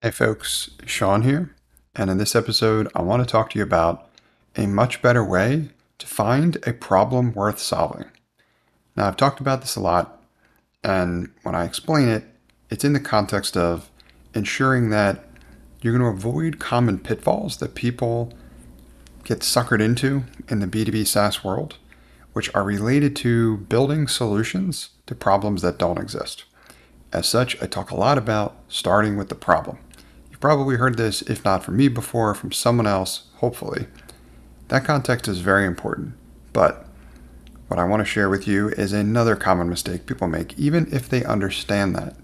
Hey folks, Sean here, and in this episode, I want to talk to you about a much better way to find a problem worth solving. Now, I've talked about this a lot, and when I explain it, it's in the context of ensuring that you're going to avoid common pitfalls that people get suckered into in the B2B SaaS world, which are related to building solutions to problems that don't exist. As such, I talk a lot about starting with the problem. You've probably heard this, if not from me before, from someone else, hopefully. That context is very important. But what I want to share with you is another common mistake people make, even if they understand that.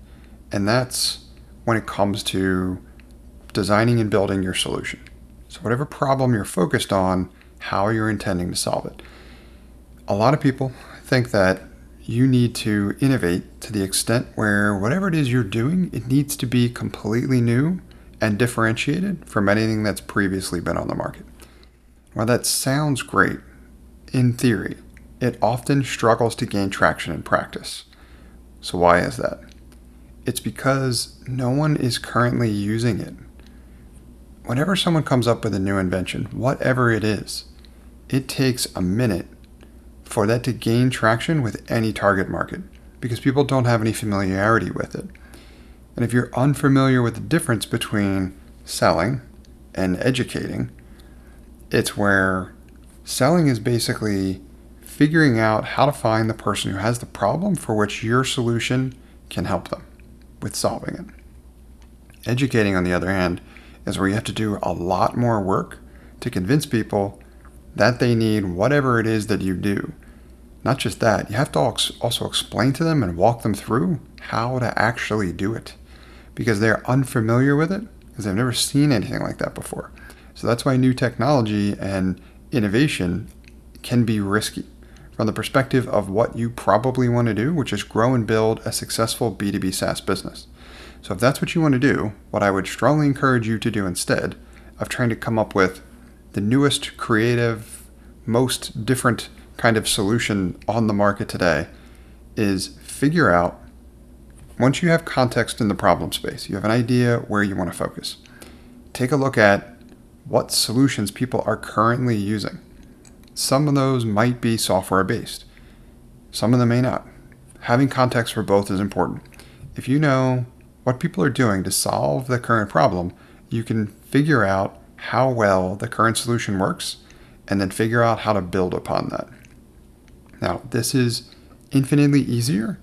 And that's when it comes to designing and building your solution. So, whatever problem you're focused on, how you're intending to solve it. A lot of people think that you need to innovate to the extent where whatever it is you're doing, it needs to be completely new and differentiated from anything that's previously been on the market. While that sounds great in theory, it often struggles to gain traction in practice. So, why is that? It's because no one is currently using it. Whenever someone comes up with a new invention, whatever it is, it takes a minute for that to gain traction with any target market because people don't have any familiarity with it. And if you're unfamiliar with the difference between selling and educating, it's where selling is basically figuring out how to find the person who has the problem for which your solution can help them with solving it. Educating, on the other hand, is where you have to do a lot more work to convince people that they need whatever it is that you do not just that, you have to also explain to them and walk them through how to actually do it because they're unfamiliar with it because they've never seen anything like that before. So that's why new technology and innovation can be risky from the perspective of what you probably want to do, which is grow and build a successful B2B SaaS business. So if that's what you want to do, what I would strongly encourage you to do instead of trying to come up with the newest, creative, most different kind of solution on the market today is figure out once you have context in the problem space, you have an idea where you want to focus. Take a look at what solutions people are currently using. Some of those might be software based, some of them may not. Having context for both is important. If you know what people are doing to solve the current problem, you can figure out how well the current solution works and then figure out how to build upon that. Now, this is infinitely easier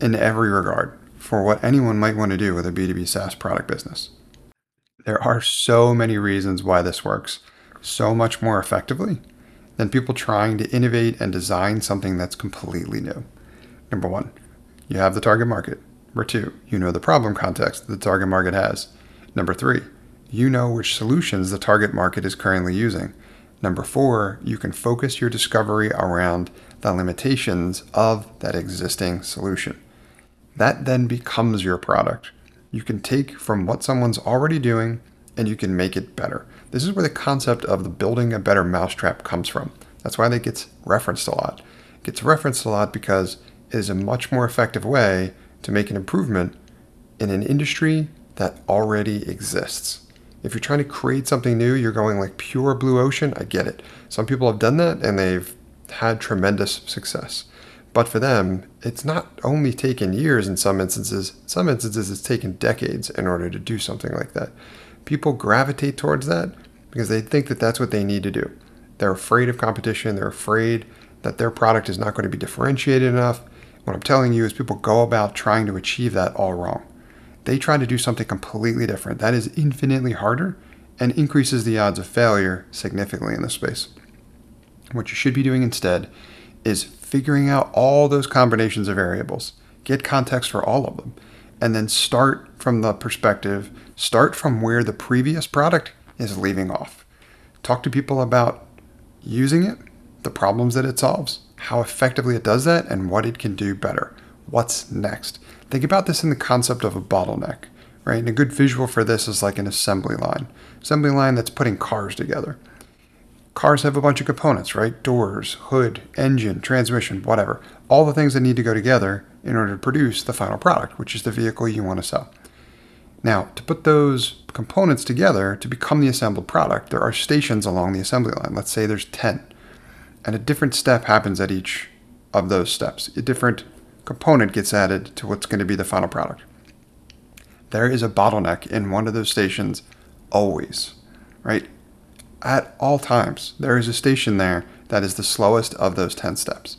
in every regard for what anyone might want to do with a B2B SaaS product business. There are so many reasons why this works so much more effectively than people trying to innovate and design something that's completely new. Number one, you have the target market. Number two, you know the problem context the target market has. Number three, you know which solutions the target market is currently using. Number four, you can focus your discovery around the limitations of that existing solution. That then becomes your product. You can take from what someone's already doing and you can make it better. This is where the concept of the building a better mousetrap comes from. That's why that gets referenced a lot. It gets referenced a lot because it is a much more effective way to make an improvement in an industry that already exists. If you're trying to create something new, you're going like pure blue ocean. I get it. Some people have done that and they've had tremendous success. But for them, it's not only taken years in some instances, in some instances, it's taken decades in order to do something like that. People gravitate towards that because they think that that's what they need to do. They're afraid of competition, they're afraid that their product is not going to be differentiated enough. What I'm telling you is people go about trying to achieve that all wrong they try to do something completely different. That is infinitely harder and increases the odds of failure significantly in this space. What you should be doing instead is figuring out all those combinations of variables, get context for all of them, and then start from the perspective, start from where the previous product is leaving off. Talk to people about using it, the problems that it solves, how effectively it does that, and what it can do better. What's next? Think about this in the concept of a bottleneck, right? And a good visual for this is like an assembly line, assembly line that's putting cars together. Cars have a bunch of components, right? Doors, hood, engine, transmission, whatever. All the things that need to go together in order to produce the final product, which is the vehicle you want to sell. Now, to put those components together to become the assembled product, there are stations along the assembly line. Let's say there's 10. And a different step happens at each of those steps. A different component gets added to what's going to be the final product. There is a bottleneck in one of those stations always, right? At all times, there is a station there that is the slowest of those 10 steps.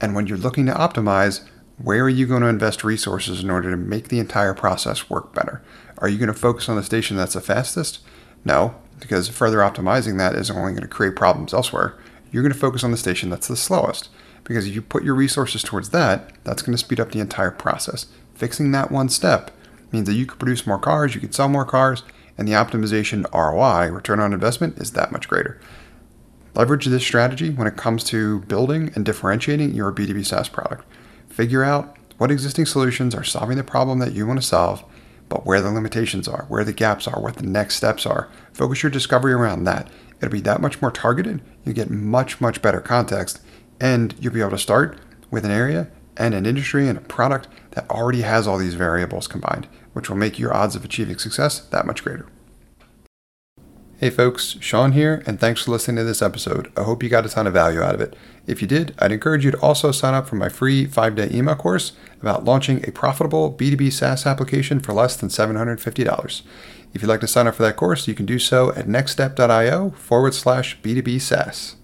And when you're looking to optimize, where are you going to invest resources in order to make the entire process work better? Are you going to focus on the station that's the fastest? No, because further optimizing that is only going to create problems elsewhere. You're going to focus on the station that's the slowest because if you put your resources towards that, that's going to speed up the entire process. Fixing that one step means that you could produce more cars, you could sell more cars, and the optimization ROI, return on investment, is that much greater. Leverage this strategy when it comes to building and differentiating your B2B SaaS product. Figure out what existing solutions are solving the problem that you want to solve, but where the limitations are, where the gaps are, what the next steps are. Focus your discovery around that. It'll be that much more targeted. You get much, much better context, and you'll be able to start with an area and an industry and a product that already has all these variables combined, which will make your odds of achieving success that much greater. Hey folks, Sean here, and thanks for listening to this episode. I hope you got a ton of value out of it. If you did, I'd encourage you to also sign up for my free five day email course about launching a profitable B2B SaaS application for less than $750. If you'd like to sign up for that course, you can do so at nxtstep.io forward slash B2B SaaS.